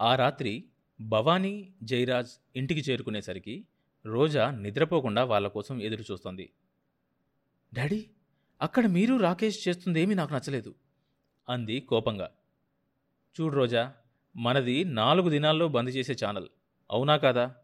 ఆ రాత్రి భవానీ జయరాజ్ ఇంటికి చేరుకునేసరికి రోజా నిద్రపోకుండా వాళ్ళ కోసం ఎదురు చూస్తోంది. డాడీ అక్కడ మీరు రాకేష్ చేస్తుందేమీ నాకు నచ్చలేదు అంది కోపంగా. చూడు రోజా మనది నాలుగు దినాల్లో బంద్ చేసే ఛానల్ అవునా కాదా?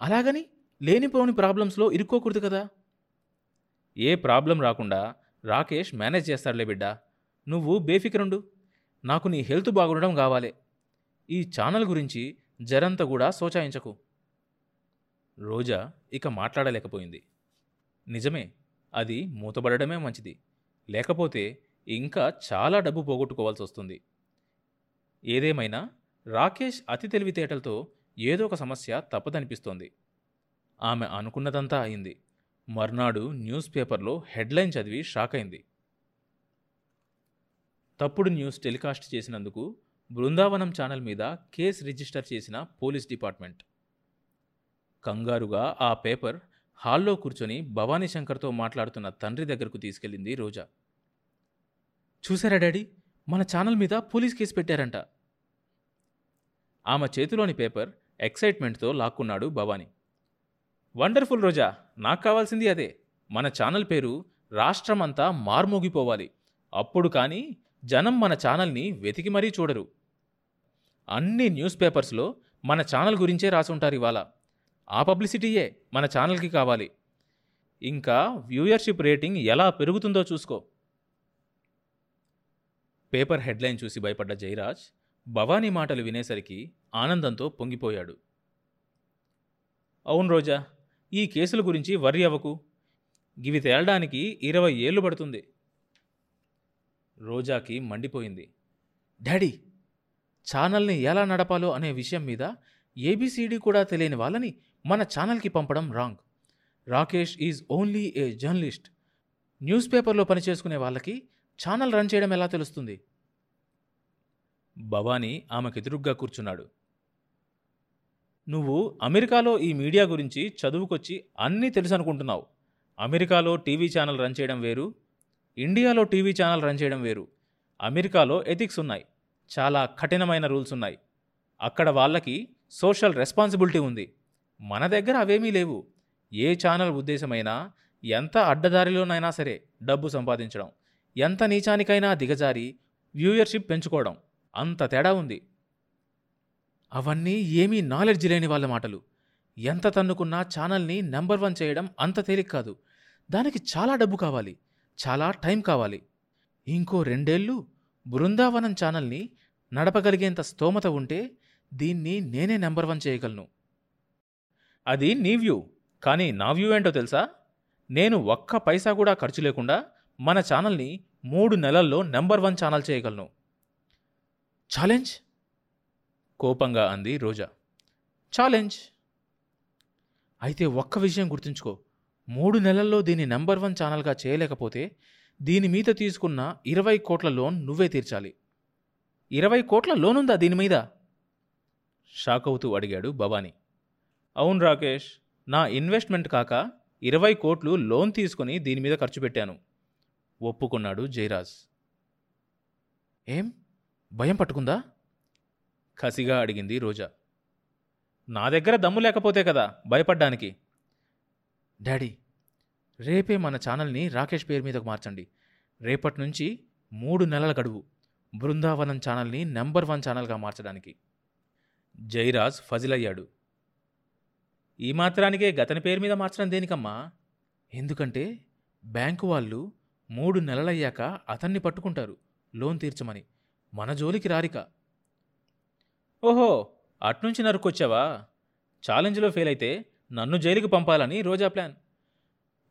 అలాగని లేనిపోని ప్రాబ్లమ్స్లో ఇరుక్కోకూడదు కదా. ఏ ప్రాబ్లం రాకుండా రాకేష్ మేనేజ్ చేస్తాడులే బిడ్డా నువ్వు బేఫికరుండు. నాకు నీ హెల్త్ బాగుండడం కావాలే. ఈ ఛానల్ గురించి జరంత కూడా సోచాయించకు. రోజా ఇక మాట్లాడలేకపోయింది. నిజమే అది మూతబడడమే మంచిది. లేకపోతే ఇంకా చాలా డబ్బు పోగొట్టుకోవాల్సి వస్తుంది. ఏదేమైనా రాకేష్ అతి తెలివితేటలతో ఏదో ఒక సమస్య తప్పదనిపిస్తోంది. ఆమె అనుకున్నదంతా అయింది. మర్నాడు న్యూస్ పేపర్లో హెడ్లైన్ చదివి షాక్ అయింది తప్పుడు న్యూస్ టెలికాస్ట్ చేసినందుకు బృందావనం ఛానల్ మీద కేసు రిజిస్టర్ చేసిన పోలీస్ డిపార్ట్మెంట్. కంగారుగా ఆ పేపర్ హాల్లో కూర్చొని భవానీ శంకర్తో మాట్లాడుతున్న తండ్రి దగ్గరకు తీసుకెళ్ళింది రోజా. చూసారా డాడీ? మన ఛానల్ మీద పోలీస్ కేసు పెట్టారంట. ఆమె చేతిలోని పేపర్ ఎక్సైట్మెంట్తో లాక్కున్నాడు భవానీ. వండర్ఫుల్ రోజా నాకు కావాల్సింది అదే. మన ఛానల్ పేరు రాష్ట్రమంతా మార్మోగిపోవాలి. అప్పుడు కానీ జనం మన ఛానల్ని వెతికి మరీ చూడరు. అన్ని న్యూస్ పేపర్స్లో మన ఛానల్ గురించే రాసుంటారు ఇవాళ. ఆ పబ్లిసిటీయే మన ఛానల్కి కావాలి. ఇంకా వ్యూయర్షిప్ రేటింగ్ ఎలా పెరుగుతుందో చూసుకో. పేపర్ హెడ్లైన్ చూసి భయపడ్డ జయరాజ్ భవానీ మాటలు వినేసరికి ఆనందంతో పొంగిపోయాడు. అవును రోజా ఈ కేసుల గురించి వర్రి అవ్వకు. గివి తేలడానికి ఇరవై ఏళ్ళు పడుతుంది. రోజాకి మండిపోయింది. డాడీ ఛానల్ని ఎలా నడపాలో అనే విషయం మీద ఏబిసిడి కూడా తెలియని వాళ్ళని మన ఛానల్కి పంపడం wrong. Rakesh is only a journalist. News పేపర్లో పనిచేసుకునే వాళ్ళకి ఛానల్ రన్ చేయడం ఎలా తెలుస్తుంది? భవానీ ఆమెకెదురుగ్గా కూర్చున్నాడు. నువ్వు అమెరికాలో ఈ మీడియా గురించి చదువుకొచ్చి అన్నీ తెలుసు అనుకుంటున్నావు. అమెరికాలో టీవీ ఛానల్ రన్ చేయడం వేరు. ఇండియాలో టీవీ ఛానల్ రన్ చేయడం వేరు. అమెరికాలో ఎథిక్స్ ఉన్నాయి. చాలా కఠినమైన రూల్స్ ఉన్నాయి. అక్కడ వాళ్ళకి సోషల్ రెస్పాన్సిబిలిటీ ఉంది. మన దగ్గర అవేమీ లేవు. ఏ ఛానల్ ఉద్దేశమైనా ఎంత అడ్డదారిలోనైనా సరే డబ్బు సంపాదించడం ఎంత నీచానికైనా దిగజారి వ్యూయర్షిప్ పెంచుకోవడం అంత తేడా ఉంది. అవన్నీ ఏమీ నాలెడ్జ్ లేని వాళ్ళ మాటలు. ఎంత తన్నుకున్నా ఛానల్ని నెంబర్ వన్ చేయడం అంత తేలిక కాదు. దానికి చాలా డబ్బు కావాలి. చాలా టైం కావాలి. ఇంకో రెండేళ్ళు బృందావనం ఛానల్ని నడపగలిగేంత స్తోమత ఉంటే దీన్ని నేనే నెంబర్ వన్ చేయగలను. అది నీ వ్యూ. కానీ నా వ్యూ ఏంటో తెలుసా? నేను ఒక్క పైసా కూడా ఖర్చు లేకుండా మన ఛానల్ని మూడు నెలల్లో నెంబర్ వన్ ఛానల్ చేయగలను. ఛాలెంజ్? కోపంగా అంది రోజా. ఛాలెంజ్? అయితే ఒక్క విషయం గుర్తుంచుకో. మూడు నెలల్లో దీన్ని నెంబర్ వన్ ఛానల్గా చేయలేకపోతే దీని మీద తీసుకున్న ఇరవై కోట్ల లోన్ నువ్వే తీర్చాలి. ఇరవై కోట్ల లోన్ ఉందా దీని మీద? షాక్ అవుతూ అడిగాడు భవానీ. అవును రాకేష్ నా ఇన్వెస్ట్మెంట్ కాక ఇరవై కోట్లు లోన్ తీసుకుని దీని మీద ఖర్చు పెట్టాను. ఒప్పుకున్నాడు జయరాజ్. ఏం? భయం పట్టుకుందా? కసిగా అడిగింది రోజా. నా దగ్గర దమ్ము లేకపోతే కదా భయపడ్డానికి? డాడీ రేపే మన ఛానల్ని రాకేష్ పేరు మీదకు మార్చండి. రేపటి నుంచి మూడు నెలల గడువు బృందావనం ఛానల్ని నెంబర్ వన్ ఛానల్గా మార్చడానికి. జైరాజ్ ఫజిలయ్యాడు. ఈ మాత్రానికే గతని పేరు మీద మార్చడం దేనికమ్మా? ఎందుకంటే బ్యాంకు వాళ్ళు మూడు నెలలయ్యాక అతన్ని పట్టుకుంటారు లోన్ తీర్చమని. మన జోలికి రారిక. ఓహో అట్నుంచి నరుక్కొచ్చావా? ఛాలెంజ్లో ఫెయిల్ అయితే నన్ను జైలుకి పంపాలని Roja plan.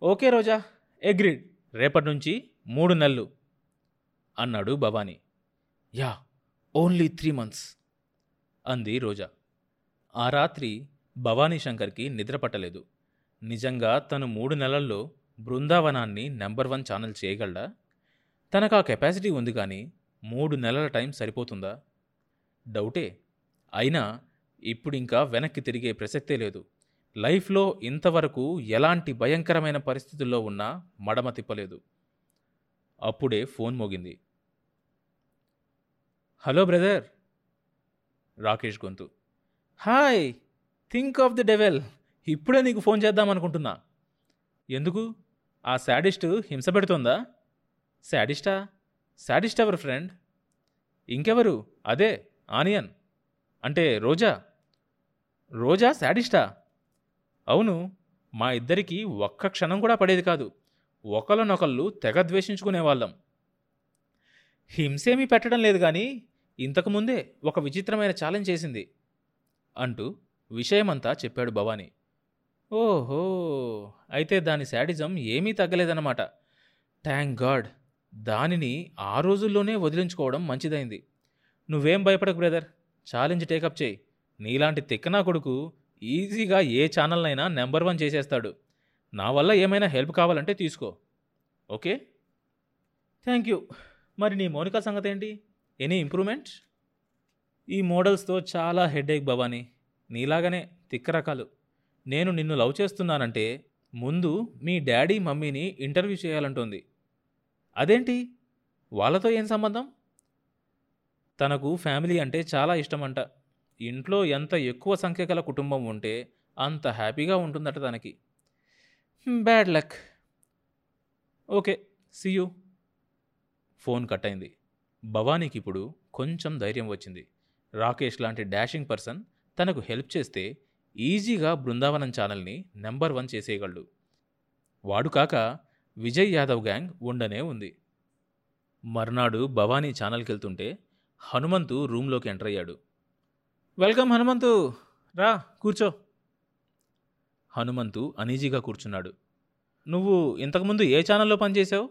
Okay Roja agreed. రేపటి నుంచి మూడు నెలలు అన్నాడు Bhavani. Yeah only three months అంది రోజా. ఆ రాత్రి భవానీ శంకర్కి నిద్ర పట్టలేదు. నిజంగా తను మూడు నెలల్లో బృందావనాన్ని నెంబర్ వన్ ఛానల్ చేయగలడా? తనకు ఆ కెపాసిటీ ఉంది కానీ మూడు నెలల టైం సరిపోతుందా? డౌటే. అయినా ఇప్పుడు ఇంకా వెనక్కి తిరిగే ప్రసక్తే లేదు. లైఫ్లో ఇంతవరకు ఎలాంటి భయంకరమైన పరిస్థితుల్లో ఉన్నా మడమ తిప్పలేదు. అప్పుడే ఫోన్ మోగింది. Hello brother. రాకేష్ గొంతు. Hi think of the devil. ఇప్పుడే నీకు ఫోన్ చేద్దాం అనుకుంటున్నా. ఎందుకు? ఆ శాడిస్ట్ హింస పెడుతోందా? శాడిస్టా? శాడిస్ట్ ఎవరు ఫ్రెండ్? ఇంకెవరు? అదే ఆనియన్. అంటే రోజా? రోజా శాడిస్టా? అవును మా ఇద్దరికీ ఒక్క క్షణం కూడా పడేది కాదు. ఒకళ్ళనొకళ్ళు తెగ ద్వేషించుకునేవాళ్ళం. హింసేమీ పెట్టడం లేదు కానీ ఇంతకుముందే ఒక విచిత్రమైన ఛాలెంజ్ చేసింది అంటూ విషయమంతా చెప్పాడు భవానీ. ఓహో అయితే దాని శాడిజం ఏమీ తగ్గలేదన్నమాట. థ్యాంక్ గాడ్ దానిని ఆ రోజుల్లోనే వదిలించుకోవడం మంచిదైంది. నువ్వేం భయపడకు బ్రదర్ ఛాలెంజ్ టేకప్ చేయి. నీలాంటి తిక్కనా కొడుకు ఈజీగా ఏ ఛానల్నైనా నెంబర్ వన్ చేసేస్తాడు. నా వల్ల ఏమైనా హెల్ప్ కావాలంటే తీసుకో. ఓకే? Thank you. మరి నీ మౌనిక సంగతి ఏంటి ఎనీ ఇంప్రూవ్మెంట్ ఈ మోడల్స్తో చాలా హెడేక్ భవానీ. నీలాగనే తిక్క రకాలు నేను నిన్ను లవ్ చేస్తున్నానంటే ముందు మీ డాడీ మమ్మీని ఇంటర్వ్యూ చేయాలంటోంది. అదేంటి? వాళ్ళతో ఏం సంబంధం? తనకు ఫ్యామిలీ అంటే చాలా ఇష్టమంట. ఇంట్లో ఎంత ఎక్కువ సంఖ్య గల కుటుంబం ఉంటే అంత హ్యాపీగా ఉంటుందట తనకి. Bad luck. Okay see you. Phone cut అయింది భవానీకి ఇప్పుడు కొంచెం ధైర్యం వచ్చింది. రాకేష్ లాంటి డాషింగ్ పర్సన్ తనకు హెల్ప్ చేస్తే ఈజీగా బృందావనం ఛానల్ని నెంబర్ వన్ చేసేయగలడు. వాడు కాక విజయ్ యాదవ్ గ్యాంగ్ ఉండనే ఉంది. మర్నాడు భవానీ ఛానల్కి వెళ్తుంటే హనుమంతు రూమ్లోకి ఎంటర్ అయ్యాడు. వెల్కమ్ హనుమంతు. రా కూర్చో. హనుమంతు అనీజీగా కూర్చున్నాడు. నువ్వు ఇంతకుముందు ఏ ఛానల్లో పనిచేశావు?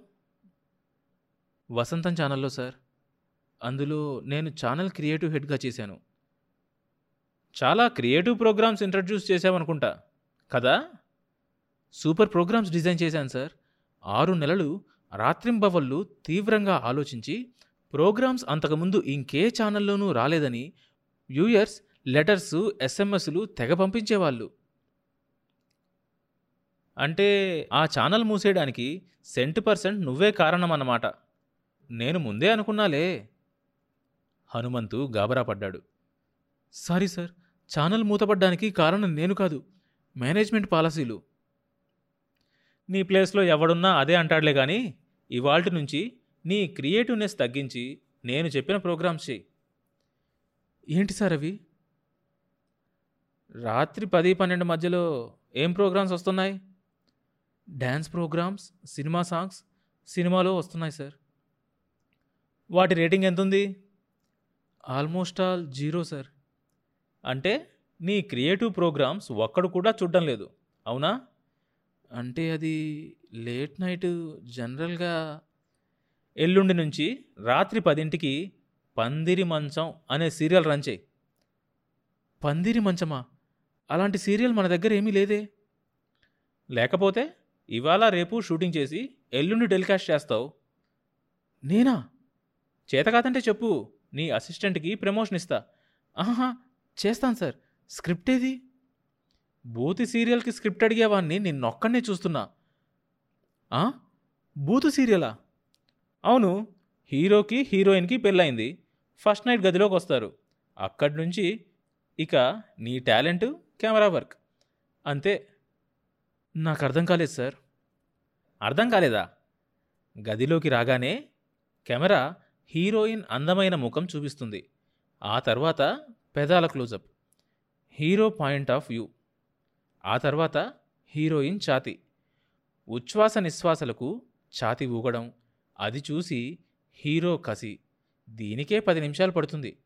వసంతం ఛానల్లో సార్. అందులో నేను ఛానల్ క్రియేటివ్ హెడ్గా చేశాను. చాలా క్రియేటివ్ ప్రోగ్రామ్స్ ఇంట్రడ్యూస్ చేసావనుకుంటా కదా? సూపర్ ప్రోగ్రామ్స్ డిజైన్ చేశాను సార్. ఆరు నెలలు రాత్రింబవళ్ళు తీవ్రంగా ఆలోచించి ప్రోగ్రామ్స్ అంతకుముందు ఇంకే ఛానల్లోనూ రాలేదని వ్యూయర్స్ లెటర్స్ ఎస్ఎంఎస్లు తెగ పంపించేవాళ్ళు. అంటే ఆ ఛానల్ మూసేయడానికి సెంట్ పర్సెంట్ నువ్వే కారణం అన్నమాట నేను ముందే అనుకున్నాలే. హనుమంతు గాబరా పడ్డాడు. సారీ సార్ ఛానల్ మూతపడ్డానికి కారణం నేను కాదు మేనేజ్మెంట్ పాలసీలు. నీ ప్లేస్లో ఎవడున్నా అదే అంటాడులే కానీ ఇవాల్టి నుంచి నీ క్రియేటివ్నెస్ తగ్గించి నేను చెప్పిన ప్రోగ్రామ్స్ చేయి ఏంటి సార్ అవి? రాత్రి పది పన్నెండు మధ్యలో ఏం ప్రోగ్రామ్స్ వస్తున్నాయి? డ్యాన్స్ ప్రోగ్రామ్స్ సినిమా సాంగ్స్ సినిమాలో వస్తున్నాయి సార్. వాటి రేటింగ్ ఎంత ఉంది ఆల్మోస్ట్ ఆల్ జీరో సార్. అంటే నీ క్రియేటివ్ ప్రోగ్రామ్స్ ఒక్కడు కూడా చూడడం లేదు. అవునా? అంటే అది లేట్ నైట్ జనరల్గా ఎల్లుండి నుంచి రాత్రి పదింటికి పందిరి మంచం అనే సీరియల్ రన్ చేయి. పందిరి మంచమా? అలాంటి సీరియల్ మన దగ్గర ఏమీ లేదే. లేకపోతే ఇవాళ రేపు షూటింగ్ చేసి ఎల్లుండి టెలికాస్ట్ చేస్తావు. నేనా? చేతకాదంటే చెప్పు. నీ అసిస్టెంట్కి ప్రమోషన్ ఇస్తా. ఆహా చేస్తాను సార్. స్క్రిప్ట్ ఏది? బూతి సీరియల్కి స్క్రిప్ట్ అడిగేవాడిని నిన్నొక్కడనే చూస్తున్నా. ఆ? బూతు సీరియలా? అవును. హీరోకి హీరోయిన్కి పెళ్ళైంది ఫస్ట్ నైట్ గదిలోకి వస్తారు. అక్కడి నుంచి ఇక నీ టాలెంట్ కెమెరా వర్క్. అంతే. నాకు అర్థం కాలేదు సార్. అర్థం కాలేదా? గదిలోకి రాగానే కెమెరా హీరోయిన్ అందమైన ముఖం చూపిస్తుంది. ఆ తర్వాత పెదాల closeup. Hero point of view. ఆ తర్వాత హీరోయిన్ ఛాతి. ఉచ్ఛ్వాస నిశ్వాసలకు ఛాతి ఊగడం. అది చూసి హీరో కసి. దీనికే పది నిమిషాలు పడుతుంది.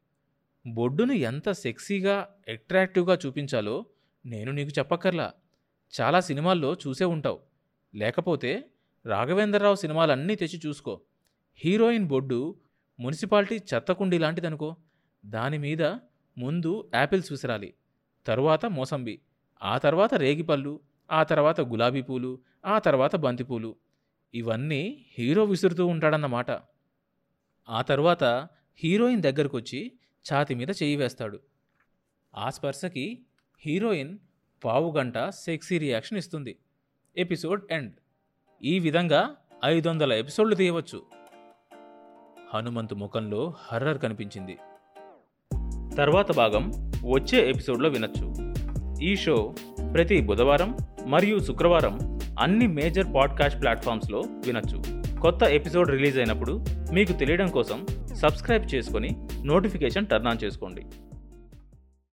బొడ్డును ఎంత సెక్సీగా అట్రాక్టివ్గా చూపించాలో నేను నీకు చెప్పక్కర్లా. చాలా సినిమాల్లో చూసే ఉంటావు. లేకపోతే రాఘవేంద్రరావు సినిమాలన్నీ తెచ్చి చూసుకో. హీరోయిన్ బొడ్డు మున్సిపాలిటీ చెత్తకుండి లాంటిదనుకో. దాని మీద ముందు యాపిల్స్ విసిరాలి. తరువాత మోసంబి. ఆ తర్వాత రేగిపళ్ళు ఆ తర్వాత గులాబీ పూలు ఆ తర్వాత బంతిపూలు. ఇవన్నీ హీరో విసురుతూ ఉంటాడన్నమాట. ఆ తర్వాత హీరోయిన్ దగ్గరకొచ్చి ఛాతి మీద చేయి వేస్తాడు. ఆ స్పర్శకి హీరోయిన్ పావుగంట సెక్సీ రియాక్షన్ ఇస్తుంది. Episode end. ఈ విధంగా ఐదు వందల ఎపిసోడ్లు తీయవచ్చు. హనుమంతు ముఖంలో హర్రర్ కనిపించింది. తర్వాత భాగం వచ్చే ఎపిసోడ్లో వినొచ్చు. ఈ షో ప్రతి బుధవారం మరియు శుక్రవారం అన్ని మేజర్ పాడ్కాస్ట్ ప్లాట్ఫామ్స్లో వినొచ్చు. కొత్త ఎపిసోడ్ రిలీజ్ అయినప్పుడు మీకు తెలియడం కోసం సబ్స్క్రైబ్ చేసుకొని నోటిఫికేషన్ టర్న్ ఆన్ చేసుకోండి.